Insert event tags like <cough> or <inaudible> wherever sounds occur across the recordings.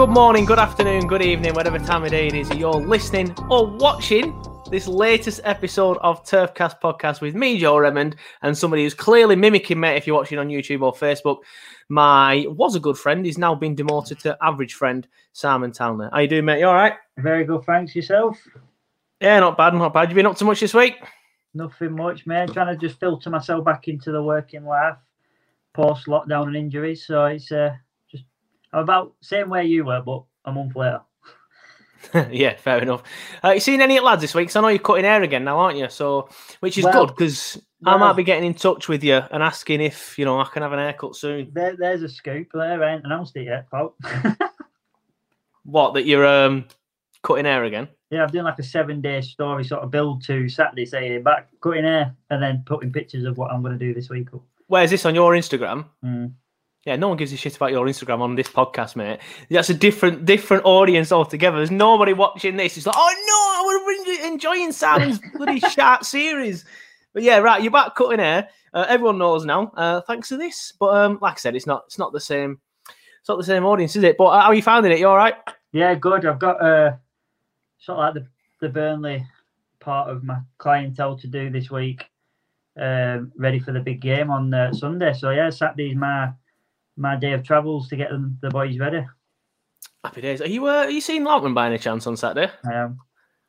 Good morning, good afternoon, good evening, whatever time of day it is that you're listening or watching this latest episode of Turfcast podcast with me, Joe Redmond, and somebody who's clearly mimicking me if you're watching on YouTube or Facebook. My was a good friend, he's now been demoted to average friend, Simon Talner. How you doing, mate? You all right? Very good, thanks yourself. Yeah, not bad, not bad. You been up to much this week? Nothing much, mate. Trying to just filter myself back into the working life post lockdown and injuries. So it's uh, I'm about same way you were, but a month later. <laughs> yeah, fair enough. Uh, you seen any lads this week? 'Cause I know you're cutting hair again now, aren't you? So, which is Well, good because I might be getting in touch with you and asking if you know I can have an haircut soon. There, there's a scoop there. I ain't announced it yet, pal. <laughs> What that you're um cutting hair again? yeah, I've done like a seven day story sort of build to Saturday saying back cutting hair and then putting pictures of what I'm going to do this week. Where's this on your Instagram? Mm. Yeah, no one gives a shit about your Instagram on this podcast, mate. That's a different different audience altogether. There's nobody watching this. It's like, oh no, I would have been enjoying Simon's <laughs> bloody shark series. But yeah, right, you're back cutting hair. Uh, everyone knows now, uh, thanks to this. But um, like I said, it's not it's not the same. It's not the same audience, is it? But uh, how are you finding it? You all right? Yeah, good. I've got uh, sort of like the, the Burnley part of my clientele to do this week, um, ready for the big game on uh, Sunday. So yeah, Saturday's my my day of travels to get them the boys ready. Happy days. Are you uh, are you seeing Lautman by any chance on Saturday? I am.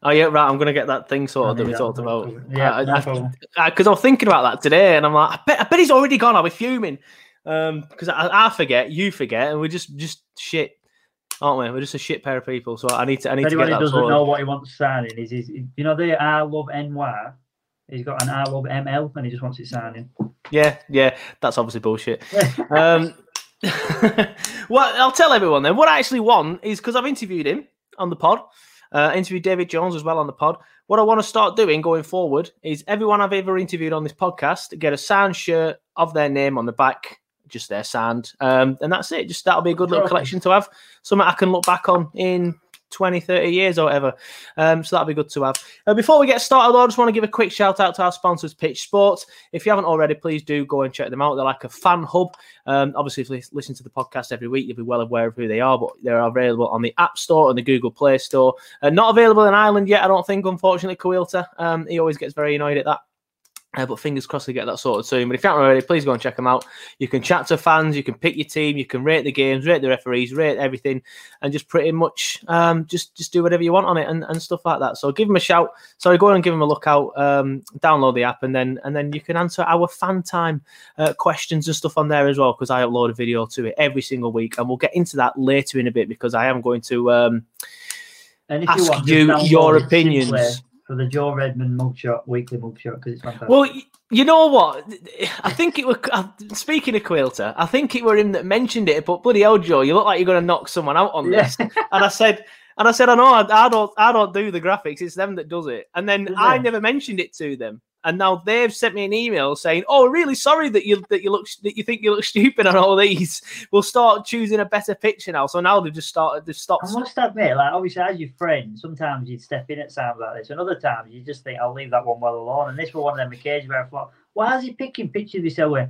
Oh yeah, right. I'm gonna get that thing sorted that we talked about. Yeah, because problem. I, was thinking about that today, and I'm like, I bet, I bet he's already gone. I'll be fuming Um, because I, I forget, you forget, and we're just just shit, aren't we? We're just a shit pair of people. So I need to I need If to get that doesn't sorted. know what he wants signing, is he's, you know the I love NY. He's got an I love ML, and he just wants it signing. Yeah, yeah, that's obviously bullshit. <laughs> um, <laughs> well, I'll tell everyone then. What I actually want is because I've interviewed him on the pod, uh, interviewed David Jones as well on the pod. What I want to start doing going forward is everyone I've ever interviewed on this podcast get a signed shirt of their name on the back, just their signed, um, and that's it. Just that'll be a good little collection to have, something I can look back on in 20, 30 years or whatever. Um, so that'll be good to have. Uh, before we get started, I just want to give a quick shout out to our sponsors, Pitch Sports. If you haven't already, please do go and check them out. They're like a fan hub. Um, obviously, if you listen to the podcast every week, you'll be well aware of who they are, but they're available on the App Store and the Google Play Store. Uh, not available in Ireland yet, I don't think, unfortunately, Coilta. Um, he always gets very annoyed at that. Uh, but fingers crossed they get that sorted soon. But if you haven't already, please go and check them out. You can chat to fans, you can pick your team, you can rate the games, rate the referees, rate everything, and just pretty much um, just just do whatever you want on it and, and stuff like that. So give them a shout. Sorry, go and give them a look out. Um, download the app, and then and then you can answer our fan time uh, questions and stuff on there as well because I upload a video to it every single week, and we'll get into that later in a bit because I am going to um, And if ask you you your opinions. For the Joe Redmond mugshot, weekly mugshot, because it's fantastic. Well, you know what? I think it was. uh, Speaking of Quilter, I think it were him that mentioned it. But bloody hell, Joe, you look like you're going to knock someone out on Yeah. this. <laughs> and I said, and I said, I know, I, I don't, I don't do the graphics. It's them that does it. And then I it? never mentioned it to them. And now they've sent me an email saying, "Oh, really sorry that you that you look that you think you look <laughs> stupid on all these. We'll start choosing a better picture now." So now they've just started. They've stopped. I must admit, like obviously as your friend, sometimes you'd step in at sounds like this, and other times you just think, "I'll leave that one well alone." And this was one of them occasions where I thought, "Why is he picking pictures this way?"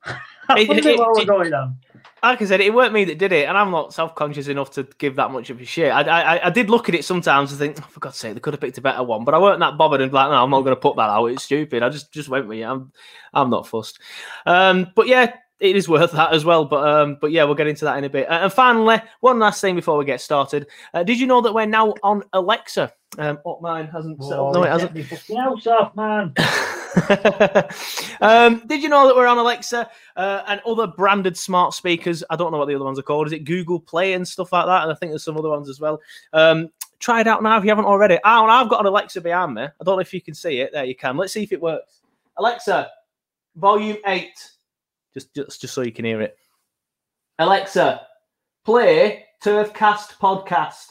<laughs> I wonder what was going on. Like I said, it weren't me that did it, and I'm not self conscious enough to give that much of a shit. I, I, I did look at it sometimes and think, oh, for God's sake, they could have picked a better one, but I weren't that bothered and like, no, I'm not going to put that out. It's stupid. I just just went with it. I'm I'm not fussed. Um, but yeah, it is worth that as well. But um, but yeah, we'll get into that in a bit. Uh, and finally, one last thing before we get started. Uh, did you know that we're now on Alexa? Um, oh, mine hasn't. set up. Whoa, No, it hasn't. house off, man. <laughs> um, did you know that we're on Alexa uh, and other branded smart speakers? I don't know what the other ones are called. Is it Google Play and stuff like that? And I think there's some other ones as well. Um, try it out now if you haven't already. Oh, I've got an Alexa behind me. I don't know if you can see it. There you can. Let's see if it works. Alexa, volume eight. Just, just, just so you can hear it. Alexa, play Turfcast podcast.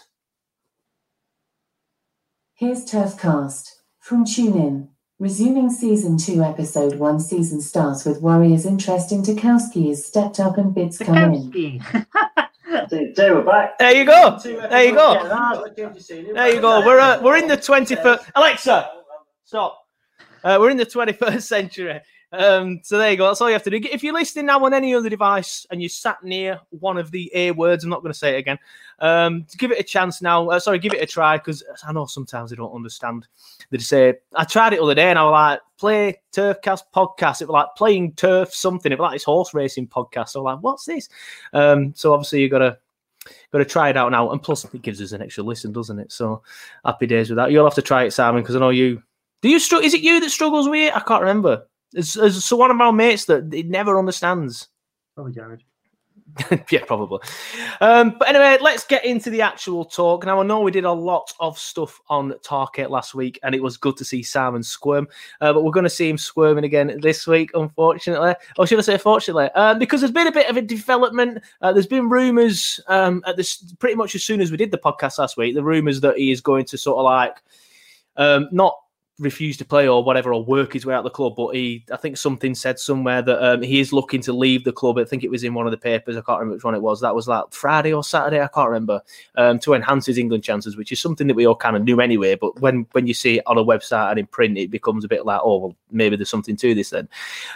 Here's Turfcast from TuneIn. Resuming season two, episode one. Season starts with Warriors interesting. Tarkowski is stepped up and bids come in. Tarkowski. <laughs> Say we're back. There you go. There you go. There There you go. We're uh, we're in the twenty first. Alexa, stop. Uh, we're in the twenty first <laughs> century. Um, so there you go. That's all you have to do. If you're listening now on any other device and you sat near one of the A words, I'm not going to say it again. Um, give it a chance now. Uh, sorry, give it a try because I know sometimes they don't understand. They say, I tried it the other day and I was like, play Turfcast podcast. It was like playing turf something. It was like this horse racing podcast. So I'm like, what's this? Um, so obviously you got to got to try it out now. And plus, it gives us an extra listen, doesn't it? So happy days with that. You'll have to try it, Simon, because I know you. Do you struggle? Is it you that struggles with it? I can't remember. It's, so one of our mates that it never understands. Probably Jared. <laughs> yeah, probably. Um, but anyway, let's get into the actual talk. Now, I know we did a lot of stuff on Target last week, and it was good to see Simon squirm. Uh, but we're going to see him squirming again this week, unfortunately. Or should I say, fortunately? Uh, because there's been a bit of a development. Uh, there's been rumours um, at this pretty much as soon as we did the podcast last week. The rumours that he is going to sort of like um, not refuse to play or whatever or work his way out of the club but he i think something said somewhere that um, he is looking to leave the club. I think it was in one of the papers. I can't remember which one it was. That was like friday or saturday i can't remember um, to enhance his england chances which is something that we all kind of knew anyway. But when when you see it on a website and in print it becomes a bit like oh well maybe there's something to this then.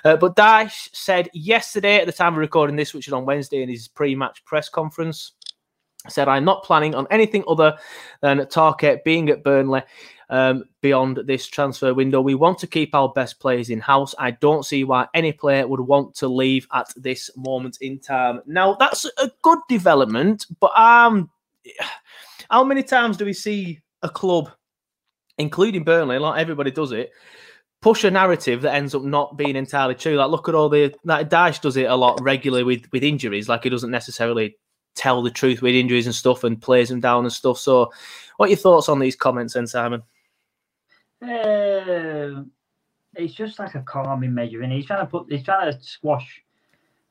Uh, but Dyche said yesterday at the time of recording this which is on wednesday in his pre-match press conference said i'm not planning on anything other than target being at burnley um, beyond this transfer window. We want to keep our best players in house. I don't see why any player would want to leave at this moment in time. Now, that's a good development, but um, how many times do we see a club, including Burnley, like everybody does it, push a narrative that ends up not being entirely true? Like, look at all the like Dyche does it a lot regularly with with injuries. Like, he doesn't necessarily tell the truth with injuries and stuff and plays them down and stuff. So, what are your thoughts on these comments, then, Simon? Uh, it's just like a calming measure, and he's trying to put, he's trying to squash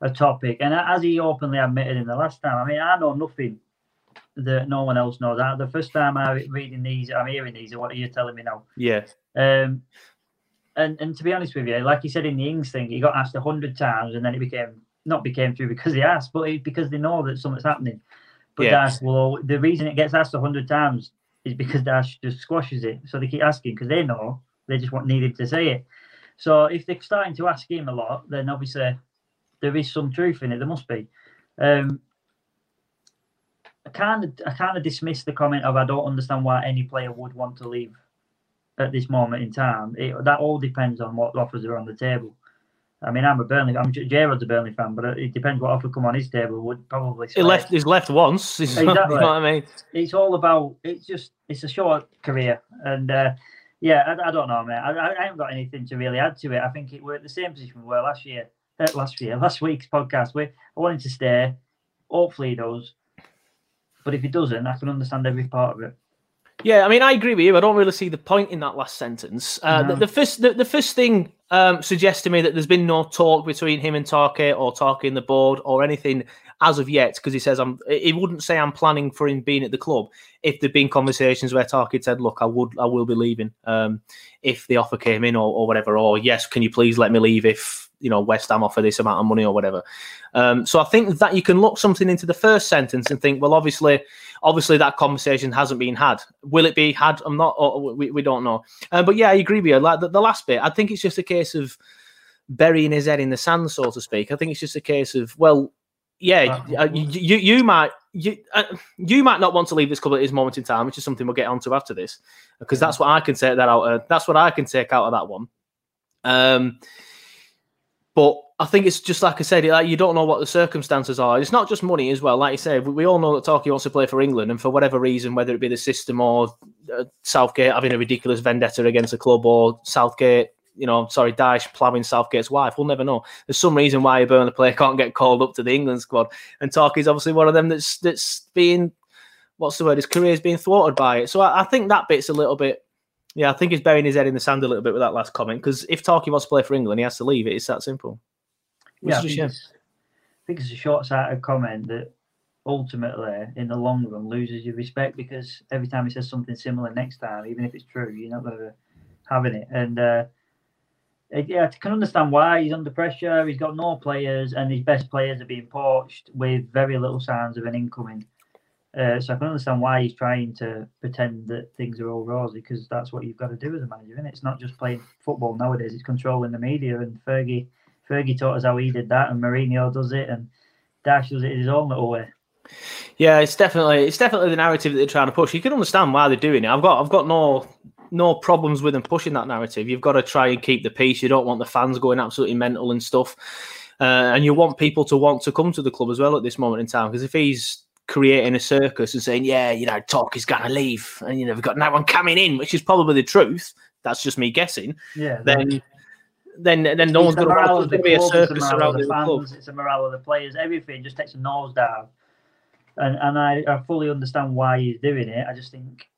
a topic. And as he openly admitted in the last time, I mean, I know nothing that no one else knows. I, the first time I'm reading these, I'm hearing these, what are you telling me now? Yeah. Um, and and to be honest with you, like you said in the Ings thing, he got asked a hundred times, and then it became not became true because he asked, but because they know that something's happening. But Yeah. Dyche, well, the reason it gets asked a hundred times is because Dyche just squashes it, so they keep asking because they know they just want needed to say it. So if they're starting to ask him a lot, then obviously there is some truth in it. There must be. Um, I kind of, I kind of dismiss the comment of I don't understand why any player would want to leave at this moment in time. It, that all depends on what offers are on the table. I mean, I'm a Burnley. I'm Jared's a Burnley fan, but it depends what offer come on his table. Would probably He left. He's left once. <laughs> Exactly. you know what I mean? It's all about. It's just. It's a short career, and uh, yeah, I, I don't know, man. I, I haven't got anything to really add to it. I think it, we're at the same position we were last year. Uh, last year, <laughs> last week's podcast. We I wanted to stay. Hopefully, he does. But if he doesn't, I can understand every part of it. Yeah, I mean, I agree with you. I don't really see the point in that last sentence. Uh, No. the, the first, the, the first thing um, suggests to me that there's been no talk between him and Tarky or Tarky and the board or anything as of yet, because he says I'm. He wouldn't say I'm planning for him being at the club if there'd been conversations where had said, "Look, I would, I will be leaving um, if the offer came in or, or whatever," or "Yes, can you please let me leave if you know West Ham offer this amount of money or whatever." Um, so I think that you can look something into the first sentence and think, well, obviously, obviously that conversation hasn't been had. Will it be had? I'm not. We, we don't know. Uh, but yeah, I agree with you. Like the, the last bit, I think it's just a case of burying his head in the sand, so to speak. I think it's just a case of well, yeah, uh, you, you you might. You, uh, you might not want to leave this club at this moment in time, which is something we'll get onto after this, because that's what I can take that out. Of, that's what I can take out of that one. Um, but I think it's just like I said, like, you don't know what the circumstances are. It's not just money as well. Like you said, we, we all know that Tarky wants to play for England, and for whatever reason, whether it be the system or uh, Southgate having a ridiculous vendetta against the club, or Southgate, you know, sorry, Dyche ploughing Southgate's wife, we'll never know. There's some reason why a Burnley player can't get called up to the England squad, and Tarky's obviously one of them that's that's being what's the word? His career's being thwarted by it. So I, I think that bit's a little bit. Yeah, I think he's burying his head in the sand a little bit with that last comment because if Torquay wants to play for England, he has to leave it. It's that simple. Which Yeah, I think, shame. it's, I think it's a short-sighted comment that ultimately, in the long run, loses your respect because every time he says something similar next time, even if it's true, you're not going to be having it. And uh, yeah, I can understand why he's under pressure. He's got no players, and his best players are being poached with very little signs of an incoming. Uh, so I can understand why he's trying to pretend that things are all rosy because that's what you've got to do as a manager. And it's not just playing football nowadays; it's controlling the media. And Fergie, Fergie taught us how he did that, and Mourinho does it, and Dyche does it his own little way. Yeah, it's definitely it's definitely the narrative that they're trying to push. You can understand why they're doing it. I've got I've got no no problems with them pushing that narrative. You've got to try and keep the peace. You don't want the fans going absolutely mental and stuff, uh, and you want people to want to come to the club as well at this moment in time. Because if he's creating a circus and saying, "Yeah, you know, talk is going to leave," and you know, we've got no one coming in, which is probably the truth. That's just me guessing. Yeah, Then. Then, then no one's going to the be a club, it's the circus surrounding the fans, it's the morale of the players. Everything just takes a nose nosedive, and and I, I fully understand why he's doing it. I just think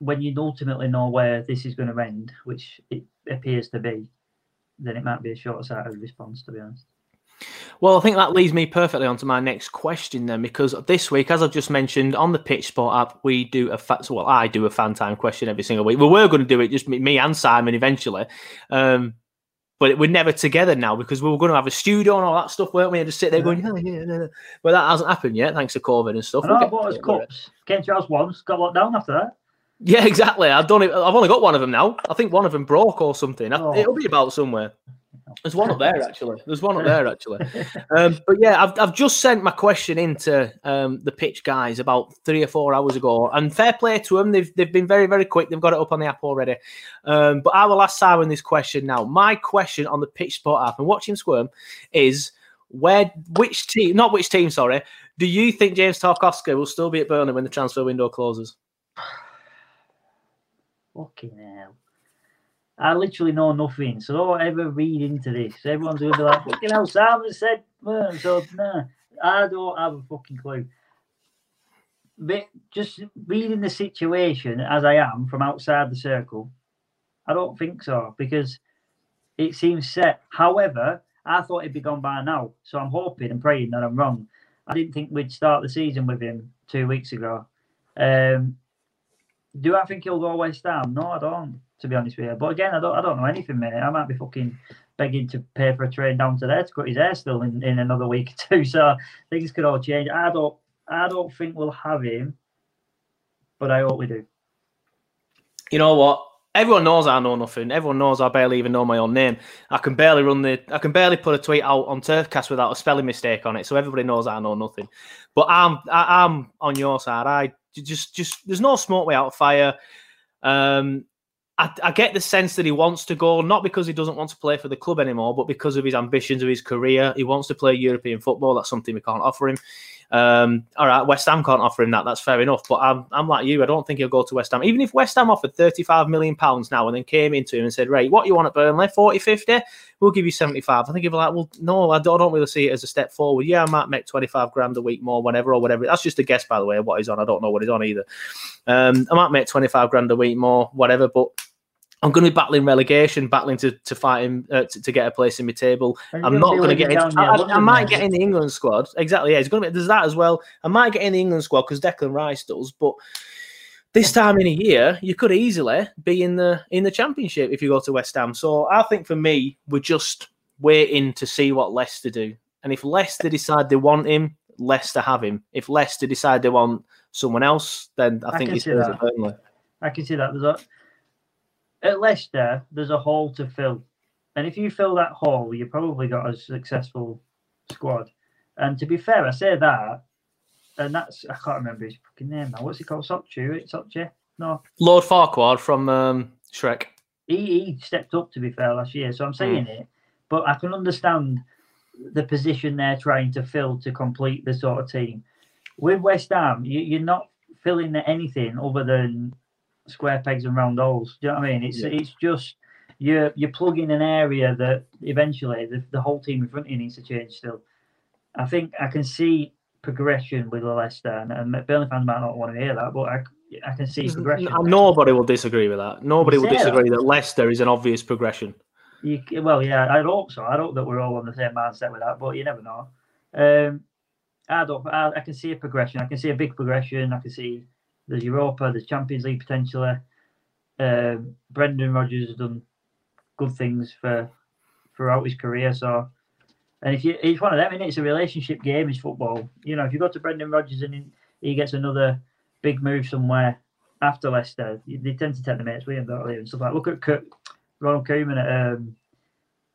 when you ultimately know where this is going to end, which it appears to be, then it might be a short-sighted response, to be honest. Well, I think that leads me perfectly onto my next question then, because this week, as I've just mentioned on the Pitch Sport app, we do a fa- well, I do a fan time question every single week. We were going to do it just me, me and Simon eventually, um, but we're never together now because we were going to have a studio and all that stuff, weren't we? And just sit there going, yeah, yeah, yeah. But that hasn't happened yet, thanks to COVID and stuff. I We'll I bought us it, won't cups. Came to your house once, got locked down after that. Yeah, exactly. I've done it. I've only got one of them now. I think one of them broke or something. Oh. It'll be about somewhere. There's one up there actually. There's one up there <laughs> actually. Um, but yeah, I've, I've just sent my question into um, the pitch guys about three or four hours ago, and fair play to them. They've they've been very very quick. They've got it up on the app already. Um, but I will ask Simon this question now. My question on the Pitch Sport app and watching squirm is where which team not which team sorry do you think James Tarkowski will still be at Burnley when the transfer window closes? Fucking hell. I literally know nothing, so don't ever read into this. Everyone's to be like, fucking hell, Simon said, so, nah, I don't have a fucking clue. But just reading the situation as I am from outside the circle, I don't think so because it seems set. However, I thought he'd be gone by now, so I'm hoping and praying that I'm wrong. I didn't think we'd start the season with him two weeks ago. Um, do I think he'll go West Ham? No, I don't. To be honest with you, but again, I don't. I don't know anything, mate. I might be fucking begging to pay for a train down to there to cut his hair still in, in another week <laughs> or two. So things could all change. I don't. I don't think we'll have him, but I hope we do. you know what? Everyone knows I know nothing. Everyone knows I barely even know my own name. I can barely run the. I can barely put a tweet out on Turfcast without a spelling mistake on it. So everybody knows I know nothing. But I'm I, I'm on your side. I just just there's no smoke without fire. Um, I, I get the sense that he wants to go not because he doesn't want to play for the club anymore, but because of his ambitions of his career. He wants to play European football. That's something we can't offer him. Um, all right, West Ham can't offer him that. That's fair enough. But I'm, I'm like you. I don't think he'll go to West Ham. Even if West Ham offered 35 million pounds now and then came into him and said, "Right, what you want at Burnley? 40, 50? We'll give you 75." I think he'd be like, "Well, no, I don't, I don't really see it as a step forward. Yeah, I might make 25 grand a week more, whatever or whatever. That's just a guess, by the way, what he's on. I don't know what he's on either. Um, I might make 25 grand a week more, whatever, but." I'm going to be battling relegation, battling to to fight him uh, to, to get a place in my table. I'm not going to get. In, I, I- I might get in the England squad. Exactly. Yeah, it's going to be. There's that as well. I might get in the England squad because Declan Rice does, but. This time in a year, you could easily be in the in the championship if you go to West Ham. So I think for me, we're just waiting to see what Leicester do. And if Leicester decide they want him, Leicester have him. If Leicester decide they want someone else, then I, think can he see stays Burnley. I can see that. There's a at Leicester, there's a hole to fill, and if you fill that hole, you probably got a successful squad. And to be fair, I say that, and that's I can't remember his fucking name now. What's he called? Sokchu? It's Sokchu? No, Lord Farquaad from um, Shrek. he, he stepped up to be fair last year, so I'm saying it, but I can understand the position they're trying to fill to complete the sort of team. With West Ham, you, you're not filling anything other than square pegs and round holes. Do you know what I mean? It's Yeah. it's just you're you're plugging an area that eventually the, the whole team in front of you needs to change. Still, I think I can see progression with Leicester, and, and Burnley fans might not want to hear that, but I I can see progression. Nobody will disagree with that. Nobody will say that. disagree that Leicester is an obvious progression. You, well, yeah, I hope so. I hope that we're all on the same mindset with that, but you never know. Um, I don't. I, I can see a progression. I can see a big progression. I can see there's Europa, there's Champions League potentially. Um, Brendan Rodgers has done good things for throughout his career. So, and if you, it's one of them, and it's a relationship game. Is football. You know, if you go to Brendan Rodgers and he- gets another big move somewhere after Leicester, they tend to take the mates with him, don't? And stuff like. Look at Kurt, Ronald Koeman at um,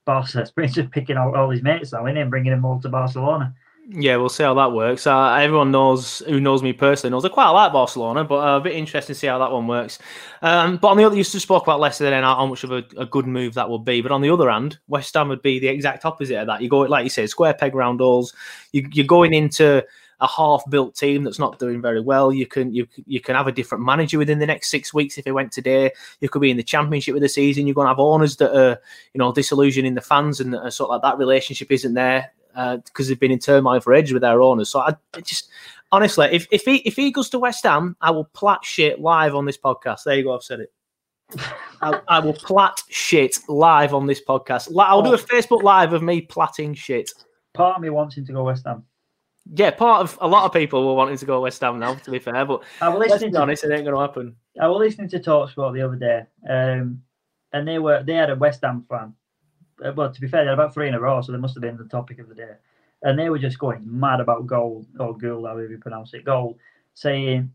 Barca. <laughs> He's just picking out all his mates now, isn't he, and bringing them all to Barcelona. Yeah, we'll see how that works. Uh, everyone knows who knows me personally knows I quite like Barcelona, but uh, a bit interesting to see how that one works. Um, but on the other, you just spoke about Leicester then how much of a, a good move that would be. But on the other hand, West Ham would be the exact opposite of that. You go like you say, square peg round holes. You, you're going into a half-built team that's not doing very well. You can you you can have a different manager within the next six weeks if it went today. You could be in the championship with the season. You're going to have owners that are you know disillusioning the fans and sort of like that relationship isn't there because they've been in turmoil for ages with their owners. So I, I just honestly, if if he if he goes to West Ham, I will plat shit live on this podcast. There you go, I've said it. I, I will plat shit live on this podcast. I'll do a Facebook live of me platting shit. Part of me wants him to go West Ham. Yeah, part of a lot of people were wanting to go West Ham now. To be fair, but I was listening to honest, it ain't going to happen. I was listening to Talksport the other day, um, and they were they had a West Ham fan. Uh, Well, to be fair, they had about three in a row, so they must have been the topic of the day. And they were just going mad about gold or gold, however you pronounce it, gold, saying,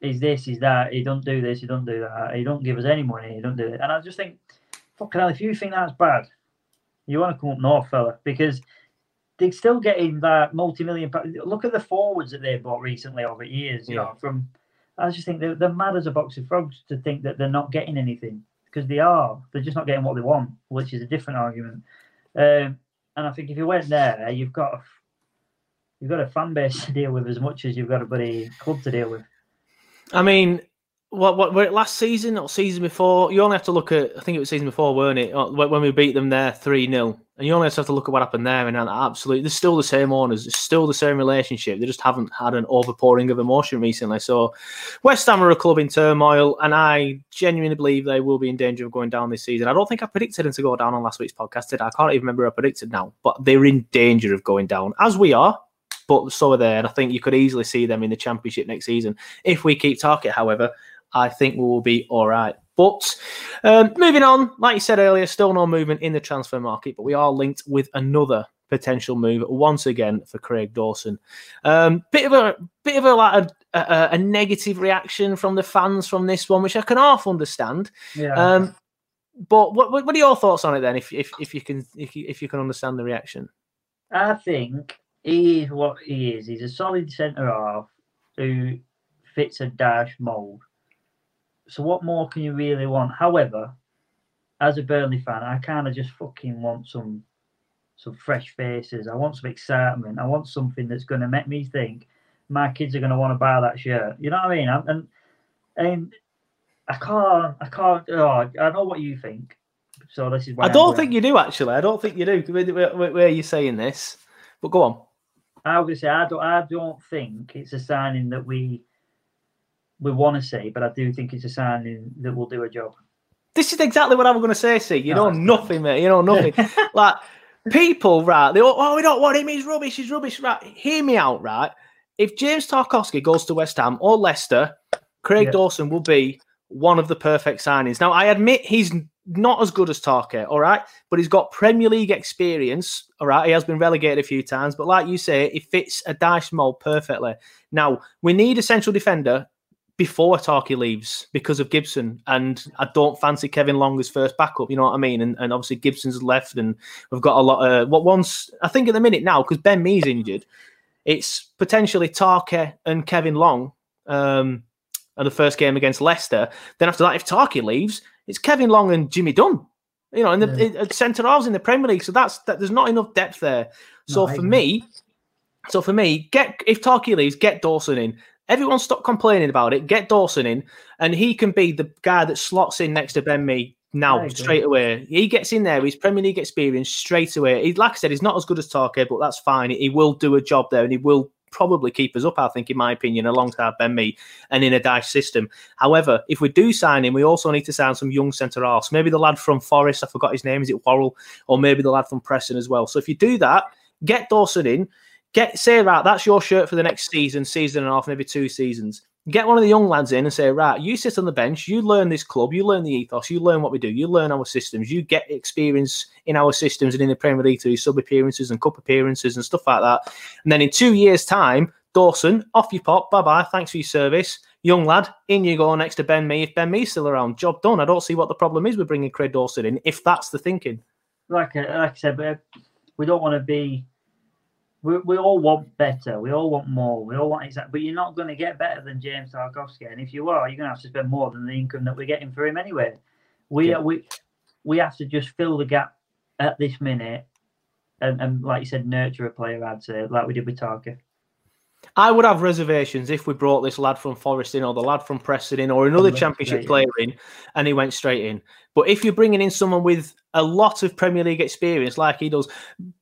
"Is this? Is that? He don't do this. He don't do that. He don't give us any money. He don't do it." And I just think, fucking hell, if you think that's bad, you want to come up north, fella, because they're still getting that multi-million. Look at the forwards that they bought recently over years. You Yeah. know, from I just think they're, they're mad as a box of frogs to think that they're not getting anything because they are. They're just not getting what they want, which is a different argument. Um, and I think if you went there, you've got a, you've got a fan base <laughs> to deal with as much as you've got a bloody club to deal with. I mean, what what were it last season or season before? You only have to look at. I think it was season before, weren't it? When when we beat them there three 0 and you only have to look at what happened there, and absolutely, they're still the same owners, still the same relationship. They just haven't had an overpouring of emotion recently. So, West Ham are a club in turmoil, and I genuinely believe they will be in danger of going down this season. I don't think I predicted them to go down on last week's podcast. Did I? I can't even remember I predicted now, but they're in danger of going down, as we are. But so are they, and I think you could easily see them in the championship next season if we keep Target. However, I think we will be all right. But um, moving on, like you said earlier, still no movement in the transfer market, but we are linked with another potential move once again for Craig Dawson. Um, bit of a bit of a like a, a, a negative reaction from the fans from this one, which I can half understand. Yeah. Um, but what, what what are your thoughts on it then? If if, if you can if you, if you can understand the reaction, I think he is what he is. He's a solid centre half who fits a Dyche mould. So what more can you really want? However, as a Burnley fan, I kind of just fucking want some some fresh faces. I want some excitement. I want something that's going to make me think my kids are going to want to buy that shirt. You know what I mean? And and, and I can't, I can't. Oh, I know what you think. So this is why I I'm don't think you do actually. I don't think you do. Where, where, where- are you saying this? But go on. I was going to say I don't. I don't think it's a signing that we we want to see, but I do think it's a signing that will do a job. This is exactly what I was going to say. See, you No, know nothing, mate. You know nothing. <laughs> like people, right? They oh, we don't want him. He's rubbish. He's rubbish. Right? Hear me out, right? If James Tarkowski goes to West Ham or Leicester, Craig Yeah. Dawson will be one of the perfect signings. Now, I admit he's not as good as Tarkett, all right, but he's got Premier League experience, all right. He has been relegated a few times, but like you say, he fits a Dyche mold perfectly. Now, we need a central defender before Tarky leaves because of Gibson, and I don't fancy Kevin Long as first backup. You know what I mean? And, and obviously Gibson's left, and we've got a lot. Of, what once I think at the minute now because Ben Mee's injured, it's potentially Tarky and Kevin Long. Um, and the first game against Leicester. Then after that, if Tarky leaves, it's Kevin Long and Jimmy Dunne. You know, in the at centre halves in the Premier League. So that's that. There's not enough depth there. So No, for me, so for me, get if Tarky leaves, get Dawson in. Everyone stop complaining about it. Get Dawson in, and he can be the guy that slots in next to Ben Mee now straight away. He gets in there. He's Premier League experience straight away. He, like I said, he's not as good as Tarky, but that's fine. He will do a job there, and he will probably keep us up. I think, in my opinion, alongside Ben Mee and in a Dyche system. However, if we do sign him, we also need to sign some young centre halves. Maybe the lad from Forest, I forgot his name, is it Worrall? Or maybe the lad from Preston as well. So if you do that, get Dawson in, get say, right, that's your shirt for the next season, season and a half, maybe two seasons. Get one of the young lads in and say, right, you sit on the bench, you learn this club, you learn the ethos, you learn what we do, you learn our systems, you get experience in our systems and in the Premier League through sub appearances and cup appearances and stuff like that. And then in two years' time, Dawson, off you pop, bye bye, thanks for your service. Young lad, in you go next to Ben Mee. If Ben Mee's still around, job done. I don't see what the problem is with bringing Craig Dawson in, if that's the thinking. like I, like I said, uh, we don't want to be. We, we all want better. We all want more. We all want exact. But you're not going to get better than James Tarkowski, and if you are, you're going to have to spend more than the income that we're getting for him anyway. We Yeah. we we have to just fill the gap at this minute, and, and like you said, nurture a player. I'd say like we did with Tarka. I would have reservations if we brought this lad from Forest in or the lad from Preston in or another championship player in and he went straight in. But if you're bringing in someone with a lot of Premier League experience like he does,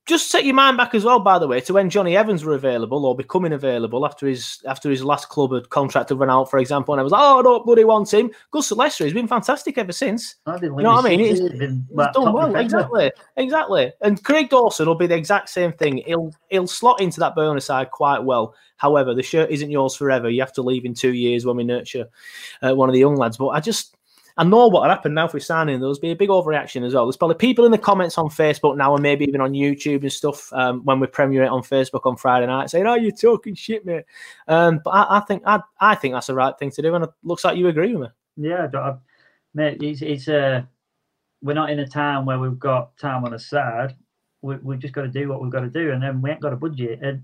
just set your mind back as well, by the way, to when Jonny Evans were available or becoming available after his after his last club had contract had run out, for example, and I was like, oh, I don't bloody want him. To Leicester. He's been fantastic ever since. I didn't You know what I mean? He's, He's- been, He's like, done well, defender. exactly, exactly. And Craig Dawson will be the exact same thing. He'll he'll slot into that Burner side quite well. However, the shirt isn't yours forever. You have to leave in two years when we nurture uh, one of the young lads. But I just I know what will happen now if we sign signing. There'll be a big overreaction as well. There's probably people in the comments on Facebook now, and maybe even on YouTube and stuff um, when we premiere it on Facebook on Friday night, saying, "Oh, you're talking shit, mate." Um, but I, I think I, I think that's the right thing to do, and it looks like you agree with me. Yeah, I mate, it's it's uh, we're not in a time where we've got time on our side. We we've just got to do what we've got to do, and then we ain't got a budget. And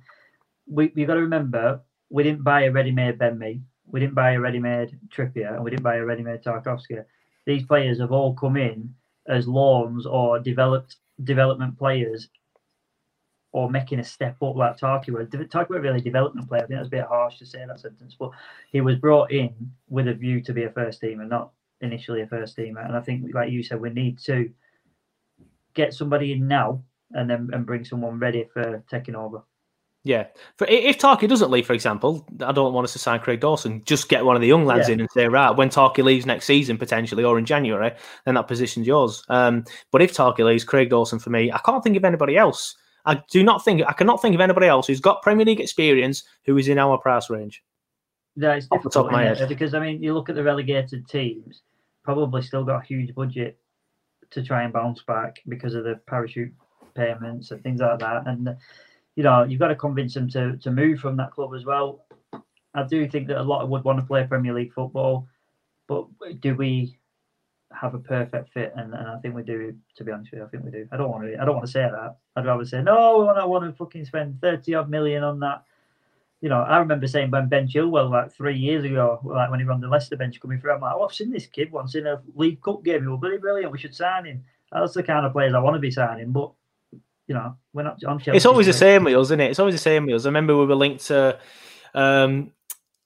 we you got to remember, we didn't buy a ready-made Ben Mee, we didn't buy a ready-made Trippier, and we didn't buy a ready-made Tarkowski. These players have all come in as loans or developed development players, or making a step up like Tarky was. Tarky was really a development player. I think that's a bit harsh to say that sentence, but he was brought in with a view to be a first teamer, not initially a first teamer. And I think, like you said, we need to get somebody in now and then and bring someone ready for taking over. Yeah. For if Tarky doesn't leave, for example, I don't want us to sign Craig Dawson. Just get one of the young lads Yeah. in and say, right, when Tarky leaves next season potentially or in January, then that position's yours. Um, but if Tarky leaves, Craig Dawson for me, I can't think of anybody else. I do not think I cannot think of anybody else who's got Premier League experience who is in our price range. Yeah, it's Off the top of my head. because I mean, you look at the relegated teams, probably still got a huge budget to try and bounce back because of the parachute payments and things like that. And you know, you've got to convince them to to move from that club as well. I do think that a lot of would want to play Premier League football, but do we have a perfect fit? And, and I think we do. To be honest with you, I think we do. I don't want to. I don't want to say that. I'd rather say no. I don't want to fucking spend thirty odd million on that you know, I remember saying when Ben Chilwell, like three years ago, like when he on the Leicester bench coming through, I'm like, oh, I've seen this kid once in a League Cup game. He was really brilliant. We should sign him. That's the kind of players I want to be signing. But, you know, we're not on Chelsea. It's always the same with us, isn't it? It's always the same with us. I remember we were linked to um,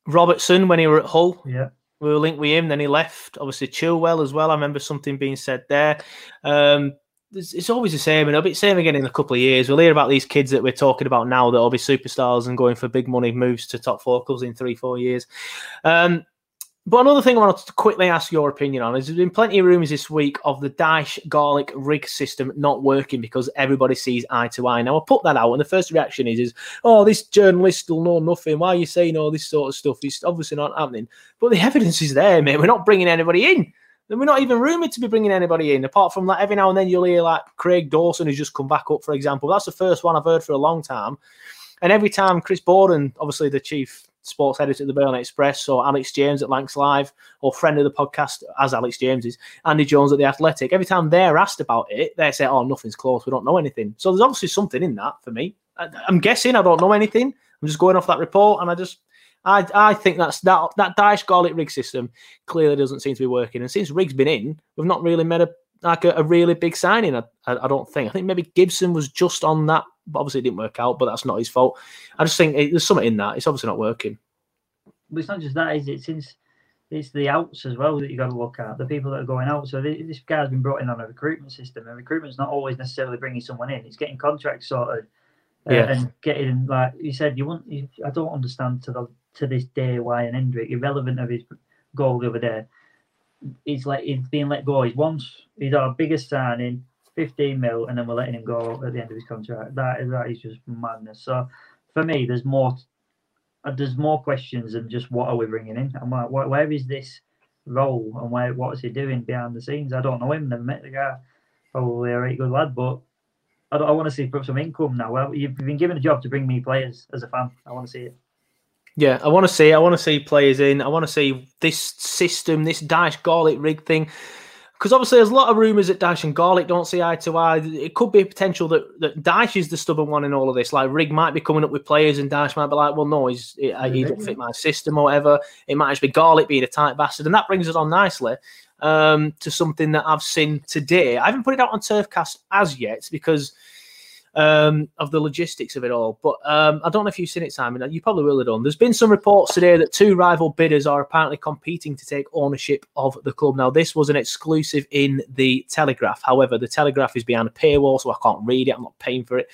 Robertson when he were at Hull. Yeah. We were linked with him, then he left. Obviously, Chilwell as well. I remember something being said there. Um, it's, it's always the same, and it'll be the same again in a couple of years. We'll hear about these kids that we're talking about now that will be superstars and going for big money moves to top four clubs in three, four years. Um, but another thing I wanted to quickly ask your opinion on is there's been plenty of rumours this week of the Dyche Garlick Rigg system not working because everybody sees eye to eye. Now I put that out, and the first reaction is, is oh, this journalist still know nothing. Why are you saying all this sort of stuff? It's obviously not happening. But the <laughs> evidence is there, mate. We're not bringing anybody in. And we're not even rumoured to be bringing anybody in, apart from like every now and then you'll hear like Craig Dawson has just come back up, for example. That's the first one I've heard for a long time. And every time Chris Boden, obviously the chief sports editor at the Burnley Express, or Alex James at Lancs Live, or friend of the podcast, as Alex James is, Andy Jones at The Athletic, every time they're asked about it, they say, oh, nothing's close. We don't know anything. So there's obviously something in that for me. I, I'm guessing I don't know anything. I'm just going off that report, and I just. I, I think that's that that Dyche Garlick Rigg system clearly doesn't seem to be working. And since Rigg's been in, we've not really made a like a, a really big signing. I, I, I don't think. I think maybe Gibson was just on that, but obviously it didn't work out. But that's not his fault. I just think it, there's something in that. It's obviously not working. But it's not just that, is it? Since it's the outs as well that you got to look at the people that are going out. So this, guy's been brought in on a recruitment system, and recruitment's not always necessarily bringing someone in. It's getting contracts sorted. Uh, Yeah. and getting like you said, you want. You, I don't understand to the to this day why an Hendrick, irrelevant of his goal the other day, he's like he's being let go. He's once he's our biggest signing, fifteen mil, and then we're letting him go at the end of his contract. That is that is just madness. So for me, there's more. uh, There's more questions than just what are we bringing in. I'm like, where, is this role and where what is he doing behind the scenes? I don't know him. Never met the guy. Probably a really good lad, but I, I want to see some income now. Well, you've been given a job to bring me players as a fan. I want to see it. Yeah, I want to see. I want to see players in. I want to see this system, this Dyche Garlick Rigg thing. Because obviously, there's a lot of rumours that Dyche and Garlick don't see eye to eye. It could be a potential that, that Dyche is the stubborn one in all of this. Like Rigg might be coming up with players, and Dyche might be like, "Well, no, he's he, he don't fit my system or whatever." It might just be Garlick being a tight bastard, and that brings us on nicely um, to something that I've seen today. I haven't put it out on Turfcast as yet because um, of the logistics of it all. But um, I don't know if you've seen it, Simon. You probably will have done. There's been some reports today that two rival bidders are apparently competing to take ownership of the club. Now, this was an exclusive in the Telegraph. However, the Telegraph is behind a paywall, so I can't read it. I'm not paying for it.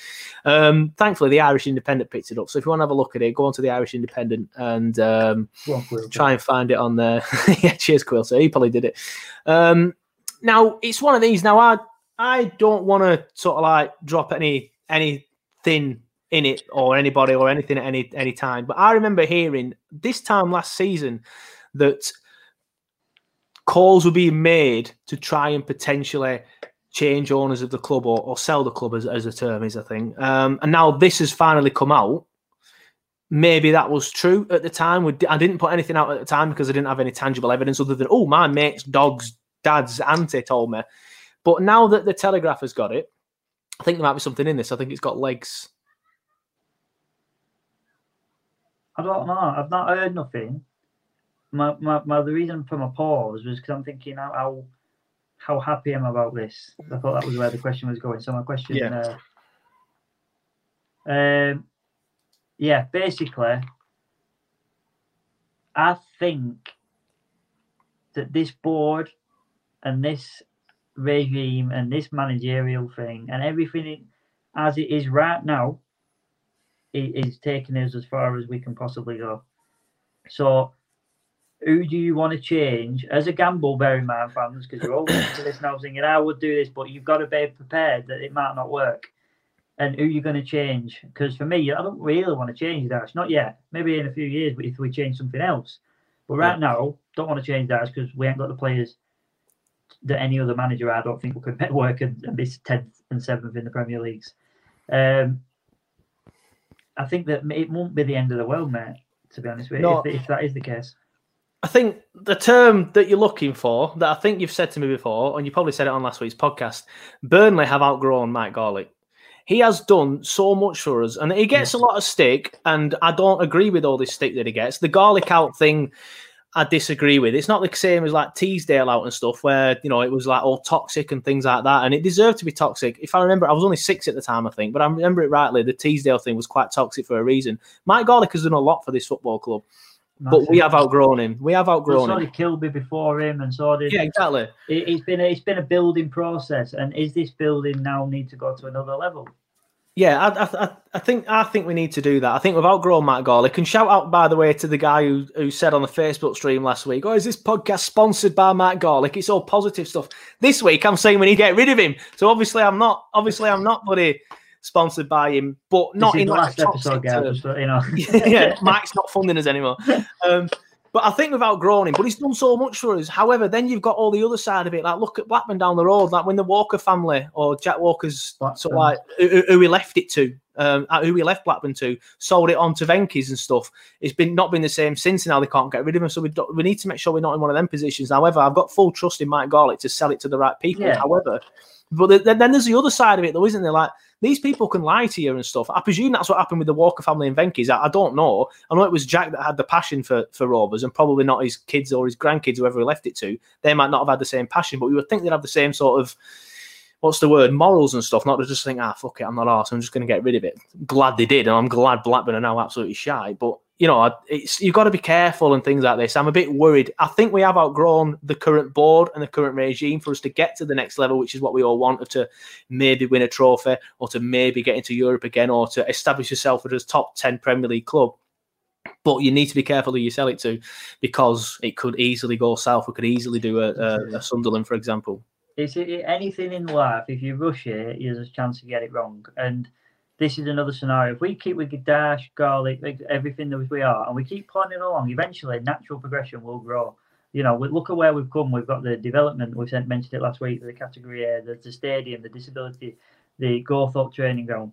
Um, thankfully, the Irish Independent picked it up. So if you want to have a look at it, go on to the Irish Independent and um, Quill. try and find it on there. <laughs> yeah, cheers, Quill. So he probably did it. Um, now it's one of these. Now I I don't want to sort of like drop any anything in it or anybody or anything at any any time. But I remember hearing this time last season that calls were being made to try and potentially change owners of the club or, or sell the club as, as a term is, I think. Um, and now this has finally come out. Maybe that was true at the time. I didn't put anything out at the time because I didn't have any tangible evidence other than, oh, my mate's dog's dad's auntie told me. But now that the Telegraph has got it, I think there might be something in this. I think it's got legs. I don't know. I've not heard nothing. My, my, my the reason for my pause was because I'm thinking how, how how happy am I about this. I thought that was where the question was going. So my question, Yeah. uh, um, yeah, basically, I think that this board and this regime and this managerial thing and everything as it is right now i- is taking us as far as we can possibly go. So, who do you want to change as a gamble? Bear in mind, fans, because you're all listening to this now thinking, "I would do this," but you've got to be prepared that it might not work. And who are you're going to change? Because for me, I don't really want to change Dyche. Not yet. Maybe in a few years, but if we change something else. But right now, don't want to change Dyche because we ain't got the players that any other manager I don't think could work and, and be tenth and seventh in the Premier Leagues. Um, I think that it won't be the end of the world, mate. To be honest with you, No. if, if that is the case. I think the term that you're looking for, that I think you've said to me before, and you probably said it on last week's podcast, Burnley have outgrown Mike Garlick. He has done so much for us, and he gets a lot of stick, and I don't agree with all this stick that he gets. The Garlick out thing, I disagree with. It's not the same as like Teasdale out and stuff, where you know it was like all toxic and things like that, and it deserved to be toxic. If I remember, I was only six at the time, I think, but I remember it rightly. The Teasdale thing was quite toxic for a reason. Mike Garlick has done a lot for this football club, but we have outgrown him. We have Well, outgrown so him. did Kilby before him, and so did Yeah, exactly. It, it's been a, it's been a building process, and is this building now need to go to another level? Yeah, I, I, I- think I think we need to do that. I think we've outgrown Matt Garlick. And shout out, by the way, to the guy who, who said on the Facebook stream last week, "Oh, is this podcast sponsored by Matt Garlick?" It's all positive stuff. This week, I'm saying we need to get rid of him. So obviously, I'm not. Obviously, I'm not bloody sponsored by him, but not in the like last episode, guys. you know. <laughs> yeah, <laughs> Mike's not funding us anymore. Um, but I think outgrown him. But he's done so much for us. However, then you've got all the other side of it. Like look at Blackburn down the road. Like when the Walker family or Jack Walker's sort of like who, who- we left it to, um, uh, who we left Blackburn to, sold it on to Venky's and stuff. It's been not been the same since. Now they can't get rid of him. So we do, we need to make sure we're not in one of them positions. However, I've got full trust in Mike Garlick to sell it to the right people. Yeah. However, but then, then there's the other side of it, though, isn't there? Like these people can lie to you and stuff. I presume that's what happened with the Walker family and Venky's. I, I don't know. I know it was Jack that had the passion for for Rovers, and probably not his kids or his grandkids, whoever he left it to. They might not have had the same passion, but we would think they'd have the same sort of what's the word morals and stuff. Not to just think, ah, fuck it, I'm not arse. I'm just going to get rid of it. Glad they did, and I'm glad Blackburn are now absolutely shy. But you know, you've got to be careful and things like this. I'm a bit worried. I think we have outgrown the current board and the current regime for us to get to the next level, which is what we all want to maybe win a trophy or to maybe get into Europe again or to establish yourself as a top 10 Premier League club. But you need to be careful who you sell it to because it could easily go south. We could easily do a, a, a Sunderland, for example. It's it, anything in life. If you rush it, there's a chance to get it wrong. And this is another scenario. If we keep with Dyche, Garlick, everything that we are, and we keep plodding along, eventually natural progression will grow. You know, we look at where we've come. We've got the development. We mentioned it last week. The category A, the, the stadium, the disability, the Gawthorpe training ground.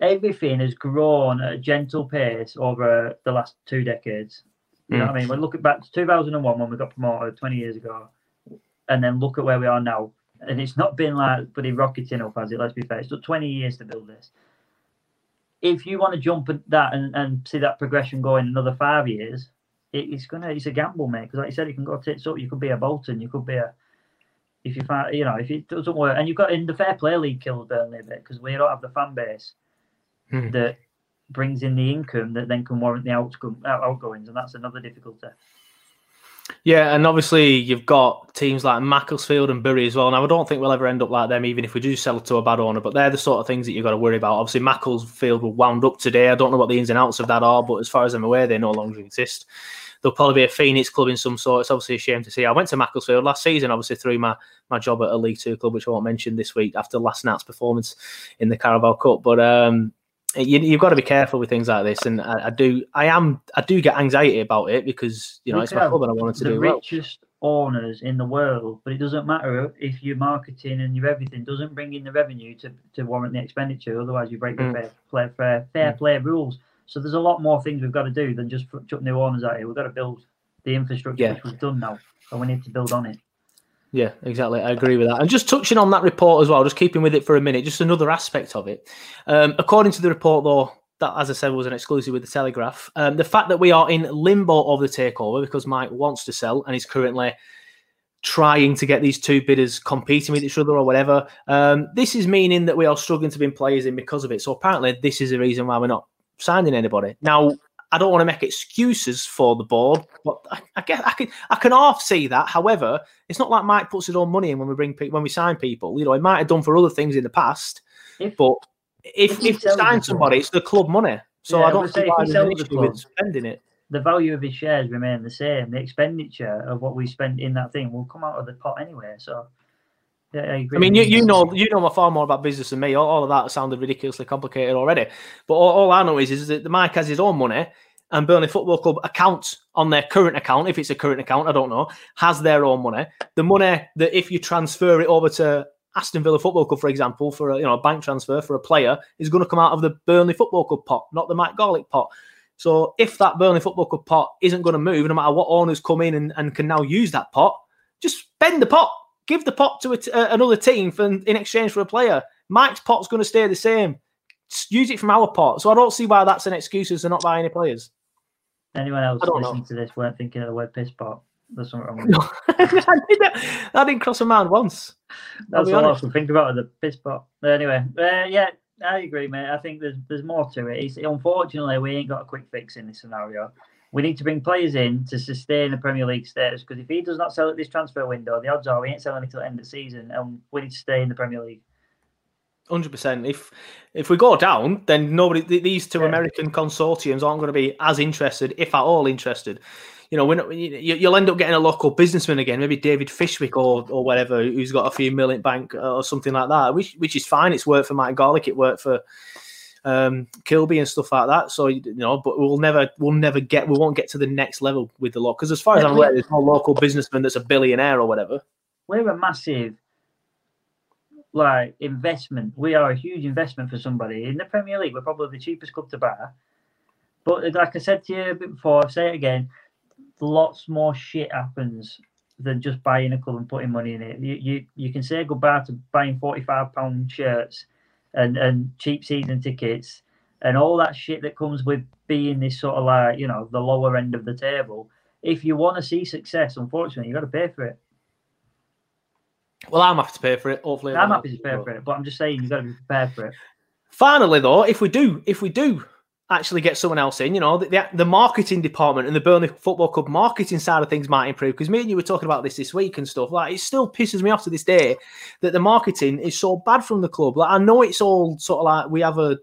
Everything has grown at a gentle pace over the last two decades. You know Mm. what I mean? We look at back to 2001 when we got promoted 20 years ago, and then look at where we are now. And it's not been like bloody rocketing up, has it? Let's be fair. It took 20 years to build this. If you want to jump at that and, and see that progression going another five years, it, it's gonna it's a gamble, mate. Because like you said, you can go tits up. You could be a Bolton. You could be a if you find you know if it doesn't work, and you've got in the fair play league killed Burnley a bit because we don't have the fan base Hmm. that brings in the income that then can warrant the outcome outgoings, and that's another difficulty. Yeah, and obviously you've got teams like Macclesfield and Bury as well. Now I don't think we'll ever end up like them, even if we do sell to a bad owner. But they're the sort of things that you've got to worry about. Obviously, Macclesfield were wound up today. I don't know what the ins and outs of that are, but as far as I'm aware, they no longer exist. There'll probably be a Phoenix club in some sort. It's obviously a shame to see. I went to Macclesfield last season, obviously through my, my job at a League Two club, which I won't mention this week after last night's performance in the Carabao Cup. But um, you, you've got to be careful with things like this, and I, I do. I am. I do get anxiety about it because you know it's my have club and I wanted to the do well. richest owners in the world, but it doesn't matter if your marketing and your everything doesn't bring in the revenue to, to warrant the expenditure. Otherwise, you break Mm. the fair play, fair, fair play rules. So there's a lot more things we've got to do than just chuck new owners out here. We've got to build the infrastructure, Yeah. which we've done now, and we need to build on it. Yeah, exactly. I agree with that. And just touching on that report as well, just keeping with it for a minute, just another aspect of it. Um, according to the report, though, that, as I said, was an exclusive with the Telegraph. Um, the fact that we are in limbo of the takeover because Mike wants to sell and is currently trying to get these two bidders competing with each other or whatever. Um, this is meaning that we are struggling to bring players in because of it. So apparently, this is the reason why we're not signing anybody. Now, I don't want to make excuses for the board, but guess I can I can half see that. However, it's not like Mike puts his own money in when we bring pe- when we sign people. You know, he might have done for other things in the past, but if if if you sells the sign somebody, it's the club money. So Yeah, I don't see if why he there's an spending it. The value of his shares remain the same. The expenditure of what we spent in that thing will come out of the pot anyway. So, yeah, I agree. I mean, you, you know you know far more about business than me. All, all of that sounded ridiculously complicated already. But all, all I know is is that the Mike has his own money, and Burnley Football Club accounts on their current account, if it's a current account, I don't know, has their own money. The money that if you transfer it over to Aston Villa Football Club, for example, for a you know a bank transfer for a player, is going to come out of the Burnley Football Club pot, not the Mike Garlick pot. So if that Burnley Football Club pot isn't going to move, no matter what owners come in and, and can now use that pot, just spend the pot. Give the pot to uh, another team for, in exchange for a player. Mike's pot's going to stay the same. Use it from our pot. So I don't see why that's an excuse as to not buy any players. Anyone else don't know. listening to this weren't thinking of the word piss pot? There's something wrong with <laughs> it. that, didn't, cross my mind once. That's all I think about the piss pot. But anyway, uh, yeah, I agree, mate. I think there's there's more to it. It's, unfortunately, we ain't got a quick fix in this scenario. We need to bring players in to sustain the Premier League status because if he does not sell at this transfer window, the odds are we ain't selling until the end of the season, and we need to stay in the Premier League. Hundred percent. If if we go down, then nobody. th- These two Yeah. American consortiums aren't going to be as interested, if at all interested. You know, we're not, you, you'll end up getting a local businessman again, maybe David Fishwick or or whatever, who's got a few million bank uh, or something like that. Which which is fine. It's worked for Mike Garlick. It worked for um, Kilby and stuff like that. So you know, but we'll never we'll never get we won't get to the next level with the law because as far as I'm aware, there's no local businessman that's a billionaire or whatever. We're a massive like investment. We are a huge investment for somebody in the Premier League. We're probably the cheapest club to buy. But like I said to you before, I'll say it again. Lots more shit happens than just buying a club and putting money in it. You you, you can say goodbye to buying forty five pound shirts and and cheap season tickets and all that shit that comes with being this sort of like you know the lower end of the table. If you want to see success, unfortunately, you got to pay for it. Well, I'm happy to pay for it. Hopefully, I'm happy to pay for it, but I'm just saying you've got to be prepared for it. Finally, though, if we do, if we do actually get someone else in, you know, the, the, the marketing department and the Burnley Football Club marketing side of things might improve. Because me and you were talking about this this week and stuff. Like, it still pisses me off to this day that the marketing is so bad from the club. Like, I know it's all sort of like we have a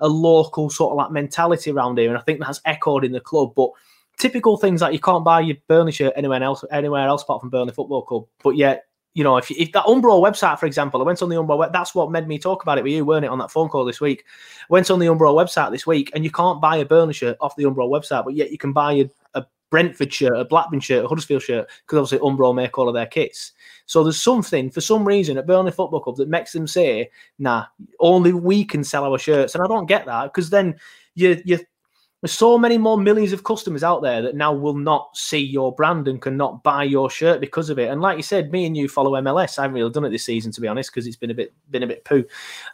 a local sort of like mentality around here, and I think that's echoed in the club, but. Typical things like you can't buy your Burnley shirt anywhere else, anywhere else apart from Burnley Football Club. But yet, you know, if, if that Umbro website, for example, I went on the Umbro that's what made me talk about it with you, weren't it, on that phone call this week? I went on the Umbro website this week, and you can't buy a Burnley shirt off the Umbro website, but yet you can buy a, a Brentford shirt, a Blackburn shirt, a Huddersfield shirt, because obviously Umbro make all of their kits. So there's something, for some reason, at Burnley Football Club that makes them say, nah, only we can sell our shirts. And I don't get that, because then you you there's so many more millions of customers out there that now will not see your brand and cannot buy your shirt because of it. And like you said, me and you follow MLS. I haven't really done it this season, to be honest, because it's been a bit been a bit poo.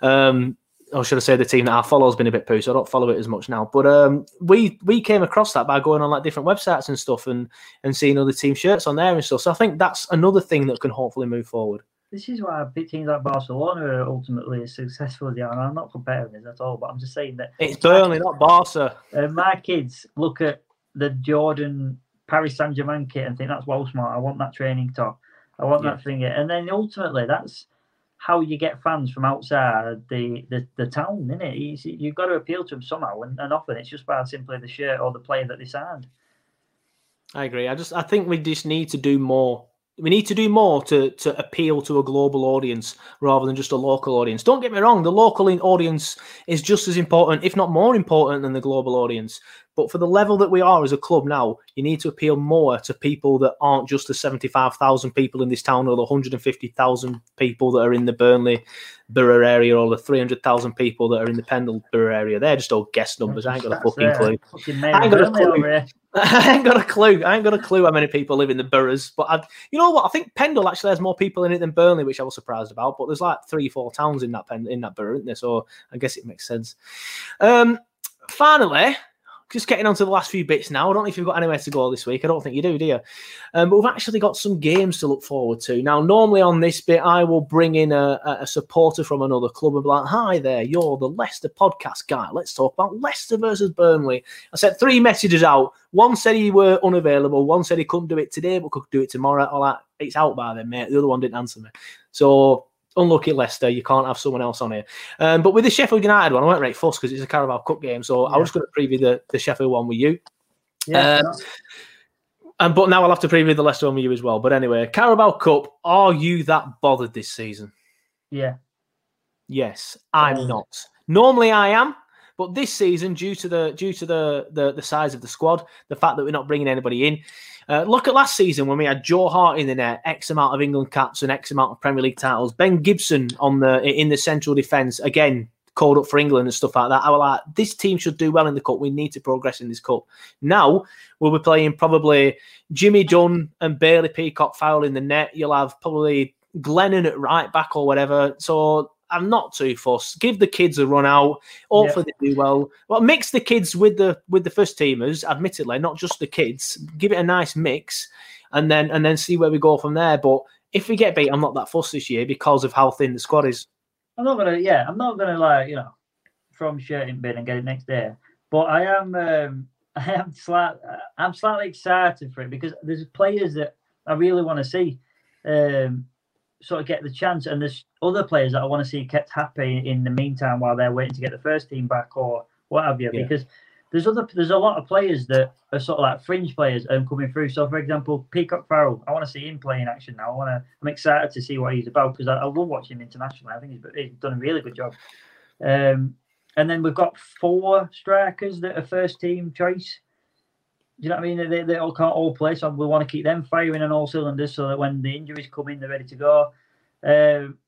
Um, or should I say the team that I follow has been a bit poo, so I don't follow it as much now. But um, we we came across that by going on like different websites and stuff and and seeing other team shirts on there and stuff. So I think that's another thing that can hopefully move forward. This is why big teams like Barcelona are ultimately as successful as they are. And I'm not comparing this at all, but I'm just saying that It's Burnley, not Barca. uh, my kids look at the Jordan Paris Saint Germain kit and think that's well smart. I want that training top. I want that thing. And then ultimately, that's how you get fans from outside the the, the town, isn't it? You, you've got to appeal to them somehow, and, and often it's just by simply the shirt or the player that they signed. I agree. I just I think we just need to do more. We need to do more to to appeal to a global audience rather than just a local audience. Don't get me wrong, the local audience is just as important, if not more important, than the global audience. But for the level that we are as a club now, you need to appeal more to people that aren't just the seventy-five thousand people in this town or the hundred and fifty thousand people that are in the Burnley borough area or the three hundred thousand people that are in the Pendle borough area. They're just all guest numbers. I ain't got a fucking clue. Fucking I ain't got a clue. <laughs> I ain't got a clue. I ain't got a clue how many people live in the boroughs. But I, you know what? I think Pendle actually has more people in it than Burnley, which I was surprised about. But there's like three, four towns in that pen, in that borough, isn't there? So I guess it makes sense. Um, finally, just getting on to the last few bits now. I don't know if you've got anywhere to go this week. I don't think you do, do you? Um, but we've actually got some games to look forward to. Now, normally on this bit, I will bring in a, a- supporter from another club and be like, Hi there, you're the Leicester podcast guy. Let's talk about Leicester versus Burnley. I sent three messages out. One said he were unavailable. One said he couldn't do it today, but could do it tomorrow. All that it's out by then, mate. The other one didn't answer me. So unlucky Leicester, you can't have someone else on here. Um, but with the Sheffield United one, I won't right fuss because it's a Carabao Cup game. So I was going to preview the, the Sheffield one with you. Yeah, Um, and but now I'll have to preview the Leicester one with you as well. But anyway, Carabao Cup, are you that bothered this season? yeah. Yes, I'm Um, not. Normally I am, but this season, due to the due to the the, the size of the squad, the fact that we're not bringing anybody in. Uh, look at last season when we had Joe Hart in the net, X amount of England caps and X amount of Premier League titles. Ben Gibson on the in the central defence again, called up for England and stuff like that. I was like, this team should do well in the cup. We need to progress in this cup. Now we'll be playing probably Jimmy Dunne and Bailey Peacock Farrell in the net. You'll have probably Glennon at right back or whatever. So I'm not too fussed. Give the kids a run out. Hopefully they do well. Well, mix the kids with the with the first teamers. Admittedly, not just the kids. Give it a nice mix, and then and then see where we go from there. But if we get beat, I'm not that fussed this year because of how thin the squad is. I'm not gonna, yeah, I'm not gonna like, you know, from shirt in bin and get it next day. But I am, um, <laughs> I am slight, I'm slightly excited for it because there's players that I really want to see, um, sort of get the chance, and there's other players that I want to see kept happy in the meantime while they're waiting to get the first team back or what have you. Yeah. Because there's other, there's a lot of players that are sort of like fringe players and coming through. So, for example, Peacock Farrell, I want to see him play in action now. I want to, I'm excited to see what he's about because I, I love watching him internationally. I think he's, he's done a really good job. Um, and then we've got four strikers that are first team choice. You know what I mean? They, they all can't all play, so we want to keep them firing on all cylinders so that when the injuries come in, they're ready to go. Um,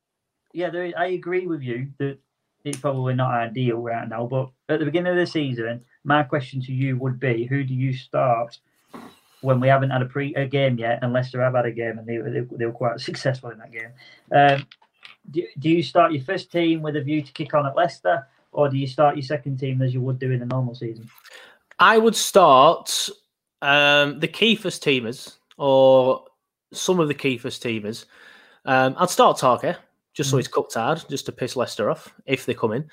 yeah, there, I agree with you that it's probably not ideal right now, but at the beginning of the season, my question to you would be: Who do you start when we haven't had a pre a game yet, and Leicester have had a game and they, they, they were quite <laughs> successful in that game? Um, do, do you start your first team with a view to kick on at Leicester, or do you start your second team as you would do in a normal season? I would start um, the key first teamers or some of the key first teamers. Um, I'd start Tarky just so he's cooked hard, just to piss Leicester off if they come in.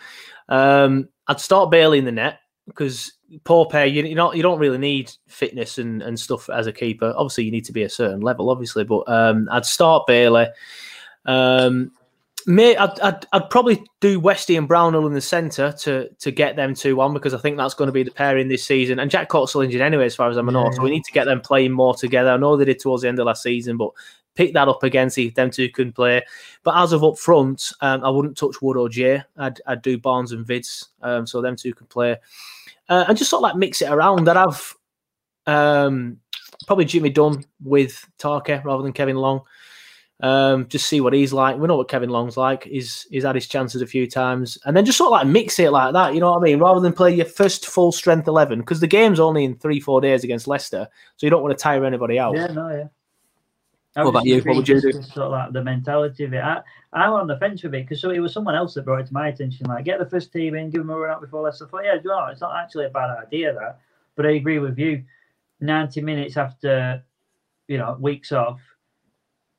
Um, I'd start Bailey in the net because poor pair, you, you not you don't really need fitness and, and stuff as a keeper. Obviously, you need to be a certain level, obviously, but um, I'd start Bailey. Um, May I'd, I'd, I'd probably do Westy and Brownhill in the centre to to get them two on because I think that's going to be the pairing this season. And Jack Cork's still injured anyway, as far as I'm aware. So we need to get them playing more together. I know they did towards the end of last season, but pick that up again, see if them two can play. But as of up front, um, I wouldn't touch Wood or Jay. I'd, I'd do Barnes and Vids, um, so them two can play. Uh, and just sort of like mix it around. I'd have um, probably Jimmy Dunne with Tarky rather than Kevin Long. Um, just see what he's like. We know what Kevin Long's like. He's he's had his chances a few times, and then just sort of like mix it like that. You know what I mean? Rather than play your first full strength eleven, because the game's only in three four days against Leicester, so you don't want to tire anybody out. Yeah, no, yeah. I What about you? What would you do? Sort of like the mentality of it. I, I'm on the fence with it because so it was someone else that brought it to my attention. Like, get the first team in, give them a run out before Leicester. I thought, yeah, do you know, it's not actually a bad idea that. But I agree with you. 90 minutes after, you know, weeks off,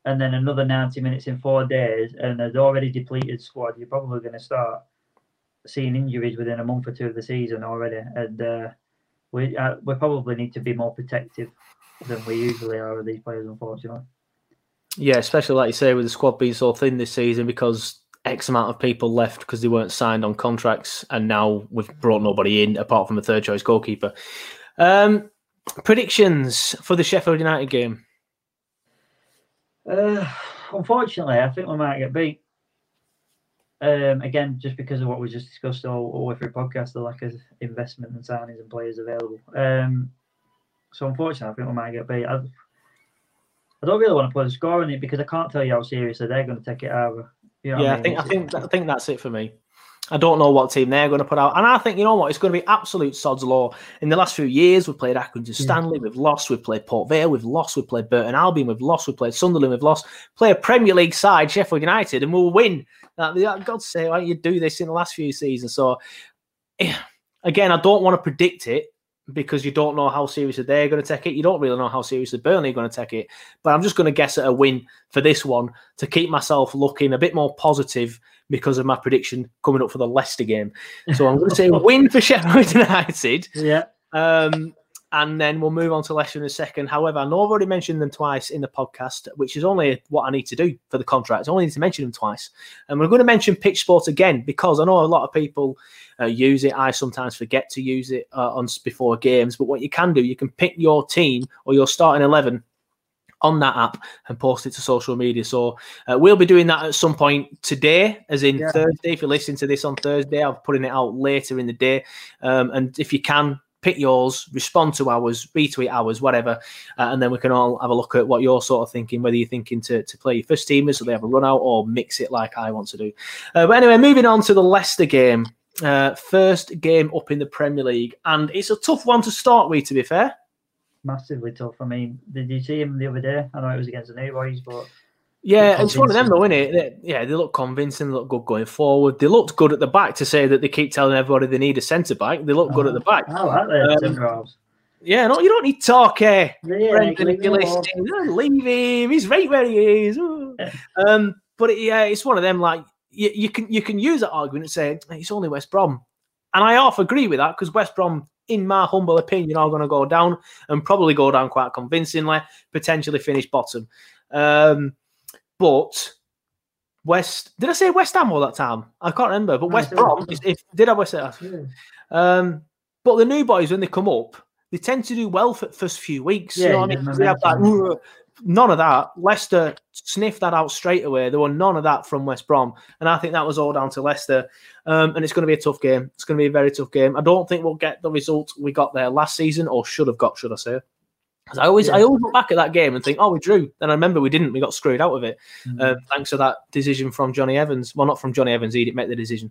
and then another 90 minutes in four days, and an already depleted squad, you're probably going to start seeing injuries within a month or two of the season already. And uh, we uh, we probably need to be more protective than we usually are with these players, unfortunately. Yeah, especially like you say, with the squad being so thin this season because X amount of people left because they weren't signed on contracts, and now we've brought nobody in apart from a third choice goalkeeper. Um, predictions for the Sheffield United game. Uh, unfortunately, I think we might get beat. Um, again, just because of what we just discussed all, all the way through podcast, the lack of investment and signings and players available. Um, so unfortunately, I think we might get beat. I, I don't really want to put a score on it because I can't tell you how seriously they're going to take it either. You know yeah, I mean? think I think I think that's it for me. I don't know what team they're going to put out, and I think you know what it's going to be absolute sod's law. In the last few years, we've played Accrington Stanley, we've lost, we've played Port Vale, we've lost, we've played Burton Albion, we've lost, we've played Sunderland, we've lost. Play a Premier League side, Sheffield United, and we'll win. That- God's sake, why don't you do this in the last few seasons? So, eh, again, I don't want to predict it because you don't know how seriously they're going to take it. You don't really know how seriously Burnley are going to take it. But I'm just going to guess at a win for this one to keep myself looking a bit more positive because of my prediction coming up for the Leicester game. So I'm going <laughs> to say win for Sheffield United. Yeah. Um, and then we'll move on to Leicester in a second. However, I know I've already mentioned them twice in the podcast, which is only what I need to do for the contract. I only need to mention them twice. And we're going to mention Pitch Sport again because I know a lot of people uh, use it. I sometimes forget to use it uh, on before games. But what you can do, you can pick your team or your starting 11 on that app and post it to social media. So uh, we'll be doing that at some point today, as in Yeah. Thursday. If you're listening to this on Thursday, I'm putting it out later in the day. Um, and if you can, pick yours, respond to ours, retweet ours, whatever, uh, and then we can all have a look at what you're sort of thinking, whether you're thinking to, to play your first teamers so they have a run out or mix it like I want to do. Uh, but anyway, moving on to the Leicester game. Uh, first game up in the Premier League, and it's a tough one to start with, to be fair. Massively tough. I mean, did you see him the other day? I know it was against the New Boys, but Yeah, it's one of them though, isn't it? They- yeah, they look convincing, they look good going forward. They looked good at the back to say that they keep telling everybody they need a centre back. They look good at the back. I like their Um. Yeah, no, you don't need talk, eh? Yeah, Brendan leave him oh, leave him. He's right where he is. Oh. Um, but it, yeah, it's one of them. Like you, you can you can use that argument and say it's only West Brom, and I half agree with that because West Brom, in my humble opinion, are going to go down and probably go down quite convincingly, potentially finish bottom. Um, but West, did I say West Ham all that time? I can't remember. But West Brom, if did I West Ham? Um, but the new boys, when they come up, they tend to do well for the first few weeks. you Yeah, know what I mean? We have that. None of that. Leicester sniffed that out straight away. There were none of that from West Brom. And I think that was all down to Leicester. Um, and it's going to be a tough game. It's going to be a very tough game. I don't think we'll get the result we got there last season, or should have got, should I say. 'Cause I always, I always look back at that game and think, oh, we drew. Then I remember we didn't. We got screwed out of it, uh, thanks to that decision from Jonny Evans. Well, not from Jonny Evans. He didn't make the decision.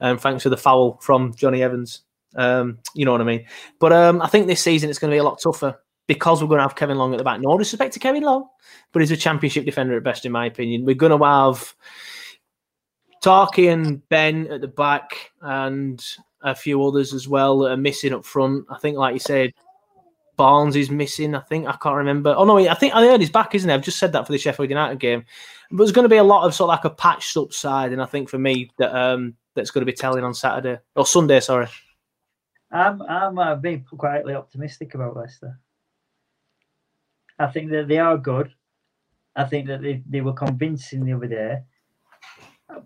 Um, thanks to the foul from Jonny Evans. Um, you know what I mean. But um, I think this season it's going to be a lot tougher because we're going to have Kevin Long at the back. No disrespect to Kevin Long, but he's a championship defender at best, in my opinion. We're going to have Tarky and Ben at the back, and a few others as well that are missing up front. I think, like you said, Barnes is missing. I think I can't remember. Oh no, I think I heard he's back, isn't he? I've just said that for the Sheffield United game. But there's going to be a lot of sort of like a patched up side, and I think for me that um that's going to be telling on Saturday or Sunday. Sorry. I'm I'm uh, being quietly optimistic about Leicester. I think that they are good. I think that they, they were convincing the other day.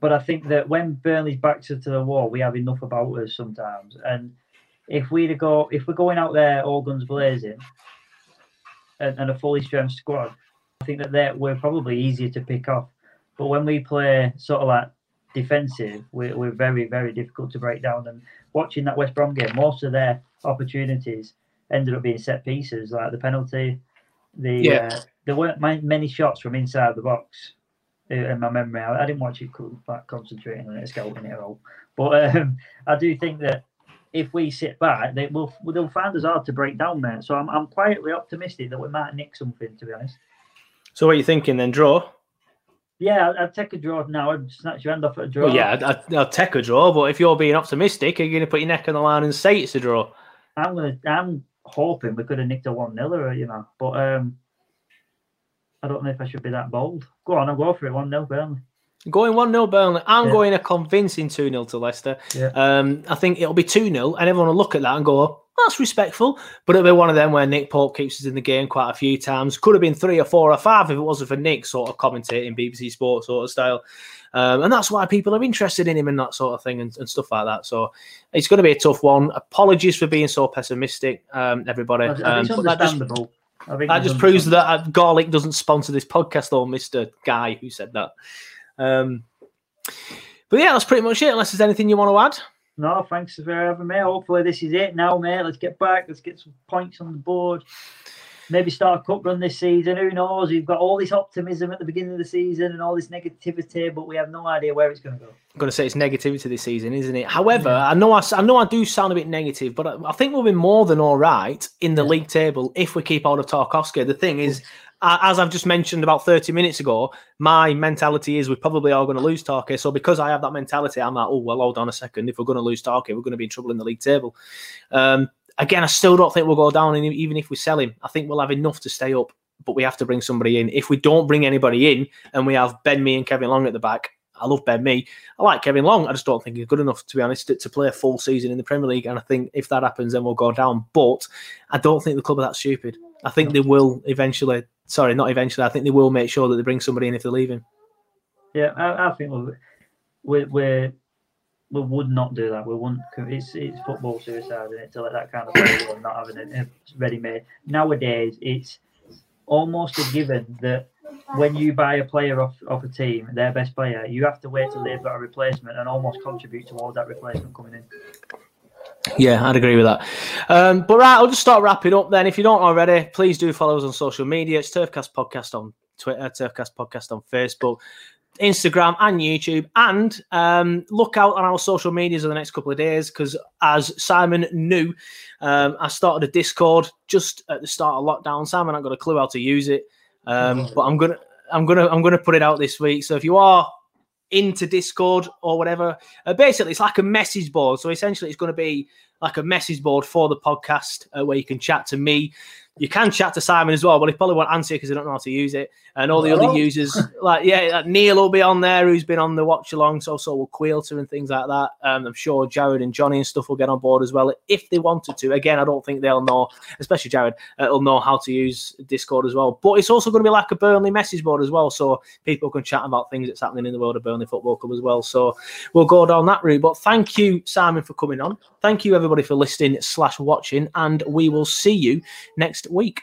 But I think that when Burnley's backs are to the wall, we have enough about us sometimes. And if we go if we're going out there all guns blazing and, and a fully strength squad, I think that they're, we're probably easier to pick off. But when we play sort of like defensive, we're, we're very, very difficult to break down. And watching that West Brom game, most of their opportunities ended up being set pieces, like the penalty. The Yeah. uh, there weren't many shots from inside the box uh, in my memory. I, I didn't watch it like concentrating on it, scouting it all. But um, <laughs> I do think that if we sit back, they will they'll find us hard to break down, mate. So I'm, I'm quietly optimistic that we might nick something. To be honest. So what are you thinking then? Draw? Yeah, I'd, take a draw now. I'd snatch your hand off at a draw. Well, yeah, I'd, I'd, I'll take a draw. But if you're being optimistic, are you going to put your neck on the line and say it's a draw? I'm gonna. I'm hoping we could have nicked a one 0 you know. But um, I don't know if I should be that bold. Go on, I'll go for it. One 0 Burnley. Going 1 0 Burnley. I'm Yeah. going a convincing 2 0 to Leicester. Yeah. Um, I think it'll be 2 0, and everyone will look at that and go, that's respectful. But it'll be one of them where Nick Pope keeps us in the game quite a few times. Could have been three or four or five if it wasn't for Nick sort of commentating BBC Sports sort of style. Um, and that's why people are interested in him and that sort of thing and, and stuff like that. So it's going to be a tough one. Apologies for being so pessimistic, um, everybody. Um, but that just. That just proves that uh, Garlick doesn't sponsor this podcast, though, Mister Guy who said that. Um, but yeah, that's pretty much it. Unless there's anything you want to add. No, thanks for having me. Hopefully, this is it now, mate. Let's get back. Let's get some points on the board. Maybe start a cup run this season. Who knows? We've got all this optimism at the beginning of the season and all this negativity, but we have no idea where it's going to go. I'm going to say it's negativity this season, isn't it? However, I know I, I know I do sound a bit negative, but I, I think we'll be more than all right in the league table if we keep hold of Tarkowski. The thing is, as I've just mentioned about 30 minutes ago, my mentality is we're probably are going to lose Tarky. So because I have that mentality, I'm like, oh, well, hold on a second. If we're going to lose Tarky, we're going to be in trouble in the league table. Um, again, I still don't think we'll go down, and even if we sell him. I think we'll have enough to stay up, but we have to bring somebody in. If we don't bring anybody in and we have Ben Mee and Kevin Long at the back, I love Ben Mee. I like Kevin Long. I just don't think he's good enough, to be honest, to, to play a full season in the Premier League. And I think if that happens, then we'll go down. But I don't think the club are that stupid. I think they will eventually. Sorry, not eventually. I think they will make sure that they bring somebody in if they're leaving. Yeah, I, I think we're, we we would not do that. We wouldn't. It's it's football suicide, isn't it? To let that kind of go and not having it ready made. Nowadays, it's almost a given that when you buy a player off, off a team, their best player, you have to wait till they've got a replacement and almost contribute towards that replacement coming in. Yeah, I'd agree with that. Um, but right, I'll just start wrapping up then. If you don't already, please do follow us on social media. It's Turfcast Podcast on Twitter, Turfcast Podcast on Facebook, Instagram, and YouTube. And um, look out on our social medias in the next couple of days because, as Simon knew, um, I started a Discord just at the start of lockdown. Simon, I've got a clue how to use it, um, but I'm gonna. I'm gonna I'm gonna put it out this week. So if you are into Discord or whatever, uh, basically it's like a message board. So essentially, it's going to be like a message board for the podcast uh, where you can chat to me. You can chat to Simon as well, but he probably won't answer because he don't know how to use it. And all the other users, <laughs> like yeah, like Neil will be on there, who's been on the watch along. So so will Quilter and things like that. Um, I'm sure Jared and Johnny and stuff will get on board as well if they wanted to. Again, I don't think they'll know, especially Jared, uh, will know how to use Discord as well. But it's also going to be like a Burnley message board as well, so people can chat about things that's happening in the world of Burnley Football Club as well. So we'll go down that route. But thank you, Simon, for coming on. Thank you everybody for listening slash watching, and we will see you next week.